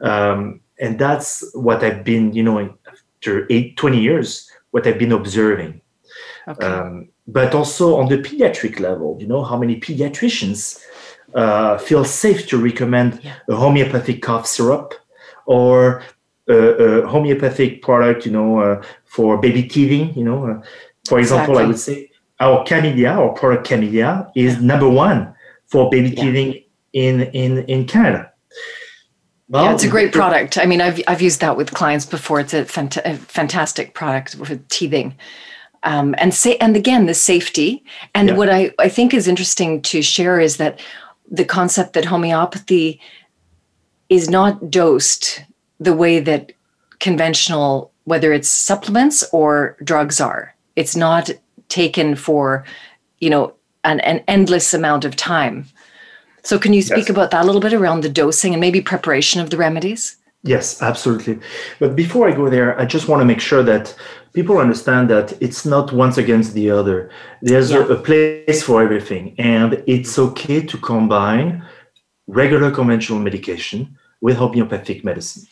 Speaker 3: um, and that's what i've been you know after eight, 20 years what i've been observing
Speaker 2: Okay. Um,
Speaker 3: but also on the pediatric level, you know, how many pediatricians uh, feel safe to recommend yeah. a homeopathic cough syrup or a, a homeopathic product, you know, uh, for baby teething, you know. Uh, for example, exactly. I would say our Camilia, our product Camilia, is number one for baby yeah. teething in, in, in Canada.
Speaker 2: Well, yeah, it's a great product. I mean, I've, I've used that with clients before. It's a, fant- a fantastic product for teething. Um, and say, and again, the safety. And yeah. what I, I think is interesting to share is that the concept that homeopathy is not dosed the way that conventional, whether it's supplements or drugs are. It's not taken for, you know, an, an endless amount of time. So, can you speak yes. about that a little bit around the dosing and maybe preparation of the remedies?
Speaker 3: Yes, absolutely. But before I go there, I just want to make sure that people understand that it's not once against the other. There's yeah. a, a, place for everything, and it's okay to combine regular conventional medication with homeopathic medicine.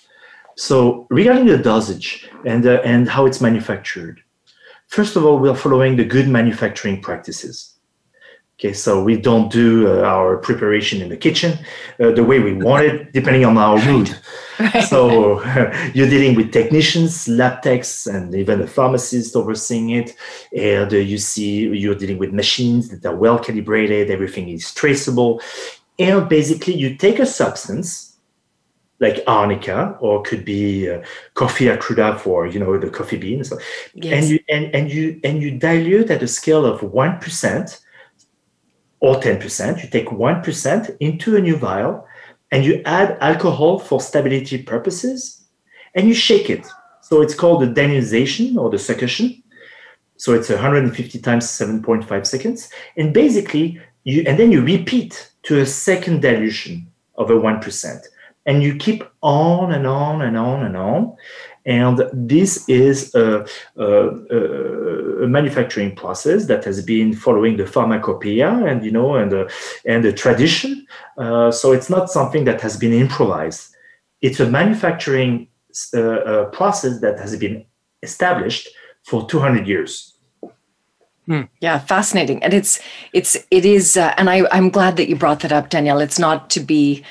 Speaker 3: So, regarding the dosage and uh, and how it's manufactured, first of all, we are following the good manufacturing practices. Okay, so we don't do uh, our preparation in the kitchen uh, the way we want it, depending on our mood. Right. So (laughs) you're dealing with technicians, lab techs, and even a pharmacist overseeing it. And uh, you see you're dealing with machines that are well calibrated, everything is traceable. And basically, you take a substance like arnica, or could be uh, coffea cruda for you know the coffee beans, yes. and you and, and you and you dilute at a scale of one percent or 10%. You take 1% into a new vial and you add alcohol for stability purposes and you shake it. So it's called the dilution or the succussion. So it's 150 times 7.5 seconds. And basically, you and then you repeat to a second dilution of a 1%. And you keep on and on and on and on. And this is a, a, a, manufacturing process that has been following the pharmacopoeia and you know and the, and the tradition. Uh, so it's not something that has been improvised. It's a manufacturing uh, uh, process that has been established for 200 years.
Speaker 2: Hmm. Yeah, fascinating, and it's it's it is, uh, and I I'm glad that you brought that up, Danielle. It's not to be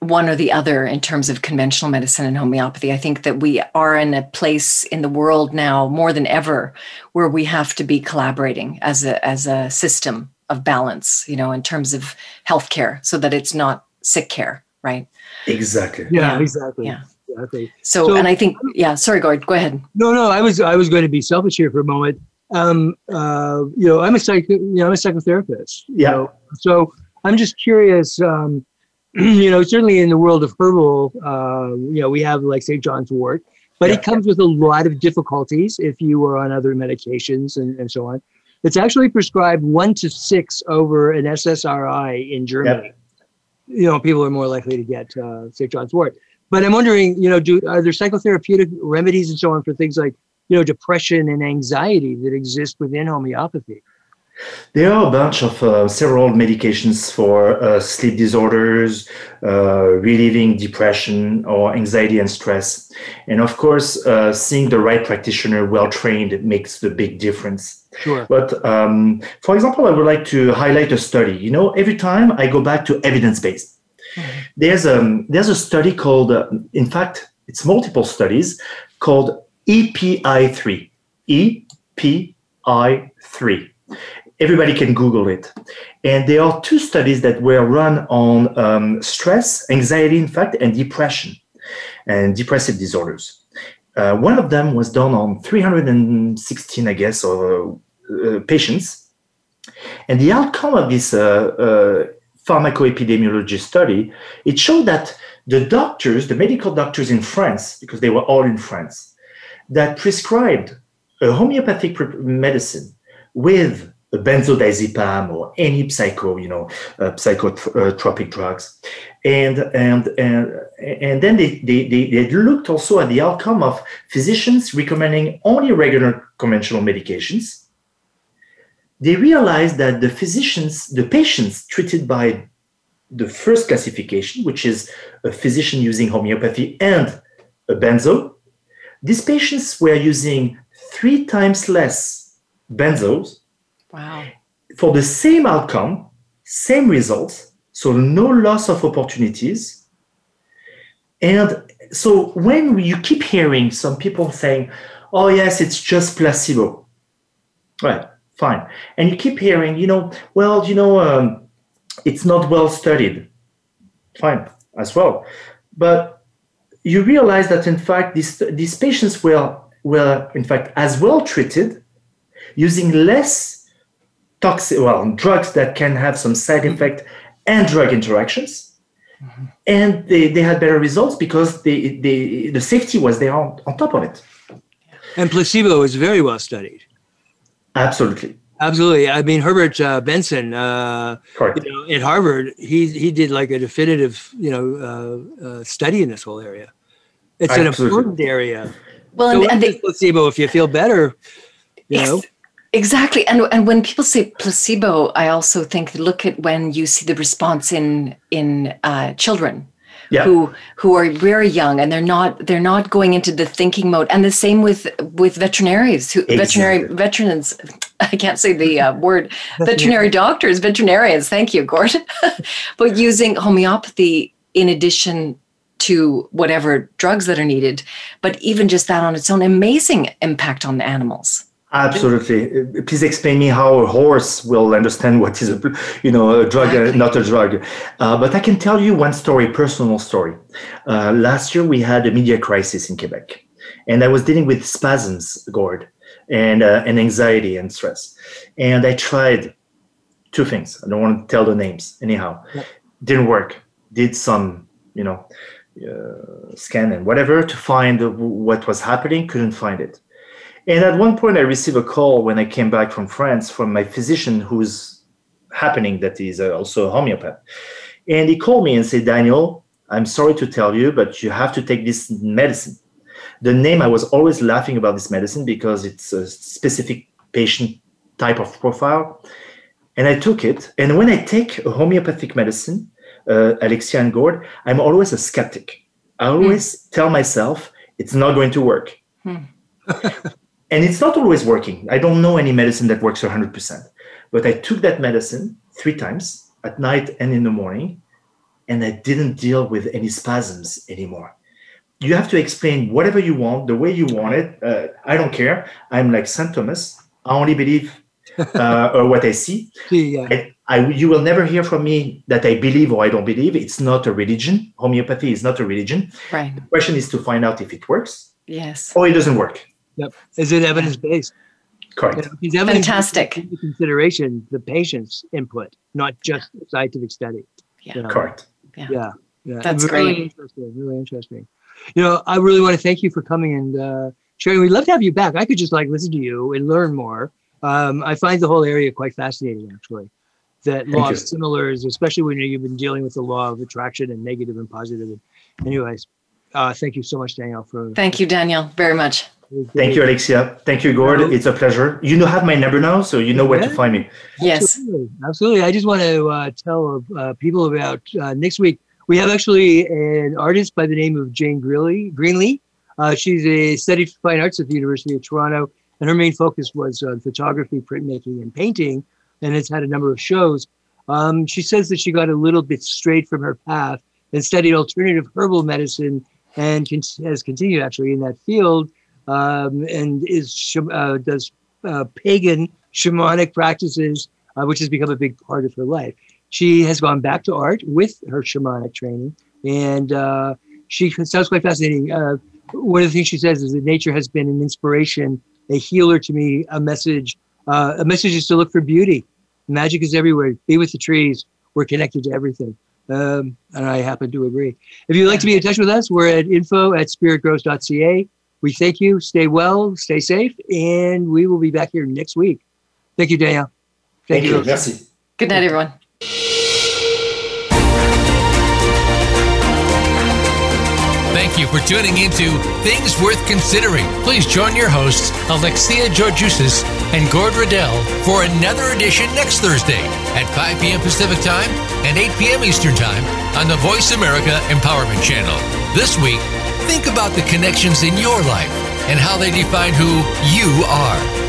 Speaker 2: one or the other in terms of conventional medicine and homeopathy. I think that we are in a place in the world now more than ever where we have to be collaborating as a as a system of balance, you know, in terms of healthcare so that it's not sick care, right?
Speaker 3: Exactly.
Speaker 1: Yeah, yeah. exactly.
Speaker 2: Yeah. Exactly. So, so, and I think, yeah, sorry, Gord, go ahead.
Speaker 1: No, no, I was, I was going to be selfish here for a moment. Um, uh, you know, I'm a psych, you know, I'm a psychotherapist.
Speaker 3: yeah.
Speaker 1: Know? So I'm just curious, um, (clears throat) you know, certainly in the world of herbal, uh, you know, we have like St. John's wort, but yeah. it comes with a lot of difficulties if you are on other medications and, and so on. It's actually prescribed one to six over an SSRI in Germany. Yeah. You know, people are more likely to get uh, St. John's wort. But I'm wondering, you know, do are there psychotherapeutic remedies and so on for things like, you know, depression and anxiety that exist within homeopathy?
Speaker 3: There are a bunch of uh, several medications for uh, sleep disorders, uh, relieving depression or anxiety and stress. And of course, uh, seeing the right practitioner well trained makes the big difference.
Speaker 1: Sure.
Speaker 3: But um, for example, I would like to highlight a study. You know, every time I go back to evidence based, mm-hmm. there's, a, um, there's a study called, uh, in fact, it's multiple studies called EPI3. EPI3 everybody can Google it. And there are two studies that were run on um, stress, anxiety, in fact, and depression and depressive disorders. Uh, one of them was done on 316, I guess, or uh, patients. And the outcome of this uh, uh pharmacoepidemiology study, it showed that the doctors, the medical doctors in France, because they were all in France, that prescribed a homeopathic medicine with benzodiazepam or any psycho, you know, uh, psychotropic drugs. And, and, and, and then they, they, they, they looked also at the outcome of physicians recommending only regular conventional medications. They realized that the physicians, the patients treated by the first classification, which is a physician using homeopathy and a benzo, these patients were using three times less benzos.
Speaker 2: Wow.
Speaker 3: For the same outcome, same results, so no loss of opportunities. And so when you keep hearing some people saying, oh, yes, it's just placebo. Right, fine. And you keep hearing, you know, well, you know, um, it's not well studied. Fine, as well. But you realize that, in fact, these, these patients were, were, in fact, as well treated using less toxic, well, drugs that can have some side effect and drug interactions. Mm-hmm. And they, they had better results because they, they, the safety was there on, on top of it.
Speaker 1: And placebo is very well studied.
Speaker 3: Absolutely.
Speaker 1: Absolutely. I mean, Herbert uh, Benson, uh, you know, at Harvard, he he did like a definitive, you know, uh, uh study in this whole area. It's Absolutely. an important area.
Speaker 2: Well, so and, and
Speaker 1: placebo, if you feel better, you know.
Speaker 2: Exactly. And and when people say placebo, I also think look at when you see the response in in uh, children yeah. who who are very young and they're not they're not going into the thinking mode and the same with with veterinarians who exactly. veterinary veterans (laughs) i can't say the uh, word (laughs) veterinary doctors veterinarians thank you gordon (laughs) but using homeopathy in addition to whatever drugs that are needed but even just that on its own amazing impact on the animals
Speaker 3: Absolutely. Please explain me how a horse will understand what is a, you know, a drug, uh, not a drug. Uh, but I can tell you one story, personal story. Uh, last year we had a media crisis in Quebec, and I was dealing with spasms, Gord, and uh, and anxiety and stress. And I tried two things. I don't want to tell the names. Anyhow, yeah. didn't work. Did some, you know, uh, scan and whatever to find what was happening. Couldn't find it and at one point, I received a call when I came back from France from my physician, who's happening that is uh, also a homeopath. And he called me and said, Daniel, I'm sorry to tell you, but you have to take this medicine. The name, I was always laughing about this medicine because it's a specific patient type of profile. And I took it. And when I take a homeopathic medicine, uh, Alexia and Gord, I'm always a skeptic. I always mm. tell myself it's not going to work. Mm. (laughs) and it's not always working. I don't know any medicine that works 100%. But I took that medicine three times at night and in the morning, and I didn't deal with any spasms anymore. You have to explain whatever you want, the way you want it. Uh, I don't care. I'm like St. Thomas. I only believe uh, or (laughs) what I see. Yeah. I, I, you will never hear from me that I believe or I don't believe. It's not a religion. Homeopathy is not a religion.
Speaker 2: Right.
Speaker 3: The question is to find out if it works.
Speaker 2: Yes.
Speaker 3: Or it doesn't work.
Speaker 1: Yep. Is it evidence based?
Speaker 3: Correct.
Speaker 2: You know, Fantastic.
Speaker 1: consideration the patient's input, not just yeah. scientific study.
Speaker 2: Yeah.
Speaker 1: You know?
Speaker 3: Correct.
Speaker 1: Yeah. Yeah. yeah.
Speaker 2: That's
Speaker 1: really
Speaker 2: great.
Speaker 1: Interesting. Really interesting. You know, I really want to thank you for coming and uh, sharing. We'd love to have you back. I could just like listen to you and learn more. Um, I find the whole area quite fascinating, actually. That thank law you. of similars, especially when you've been dealing with the law of attraction and negative and positive. Anyways, uh, thank you so much, Daniel. For
Speaker 2: thank you, Daniel, very much.
Speaker 3: Thank you, Alexia. Thank you, Gord. It's a pleasure. You know have my number now, so you know where yeah. to find me.
Speaker 2: Yes,
Speaker 1: absolutely. absolutely. I just want to uh, tell uh, people about uh, next week. We have actually an artist by the name of Jane Greenlee. Greenlee. Uh, she's a studied fine arts at the University of Toronto, and her main focus was on photography, printmaking, and painting, and has had a number of shows. Um, she says that she got a little bit straight from her path and studied alternative herbal medicine and con- has continued actually in that field um, and is uh, does uh, pagan shamanic practices, uh, which has become a big part of her life. She has gone back to art with her shamanic training, and uh, she sounds quite fascinating. Uh, one of the things she says is that nature has been an inspiration, a healer to me, a message. Uh, a message is to look for beauty. Magic is everywhere. Be with the trees. We're connected to everything. Um, and I happen to agree. If you'd like to be in touch with us, we're at info at spiritgrows.ca we thank you. Stay well, stay safe, and we will be back here next week. Thank you, Danielle.
Speaker 3: Thank, thank you. you. Merci.
Speaker 2: Good night, everyone.
Speaker 5: Thank you for tuning into Things Worth Considering. Please join your hosts, Alexia Georgiousis and Gord Riddell, for another edition next Thursday at 5 p.m. Pacific Time and 8 p.m. Eastern Time on the Voice America Empowerment Channel. This week, Think about the connections in your life and how they define who you are.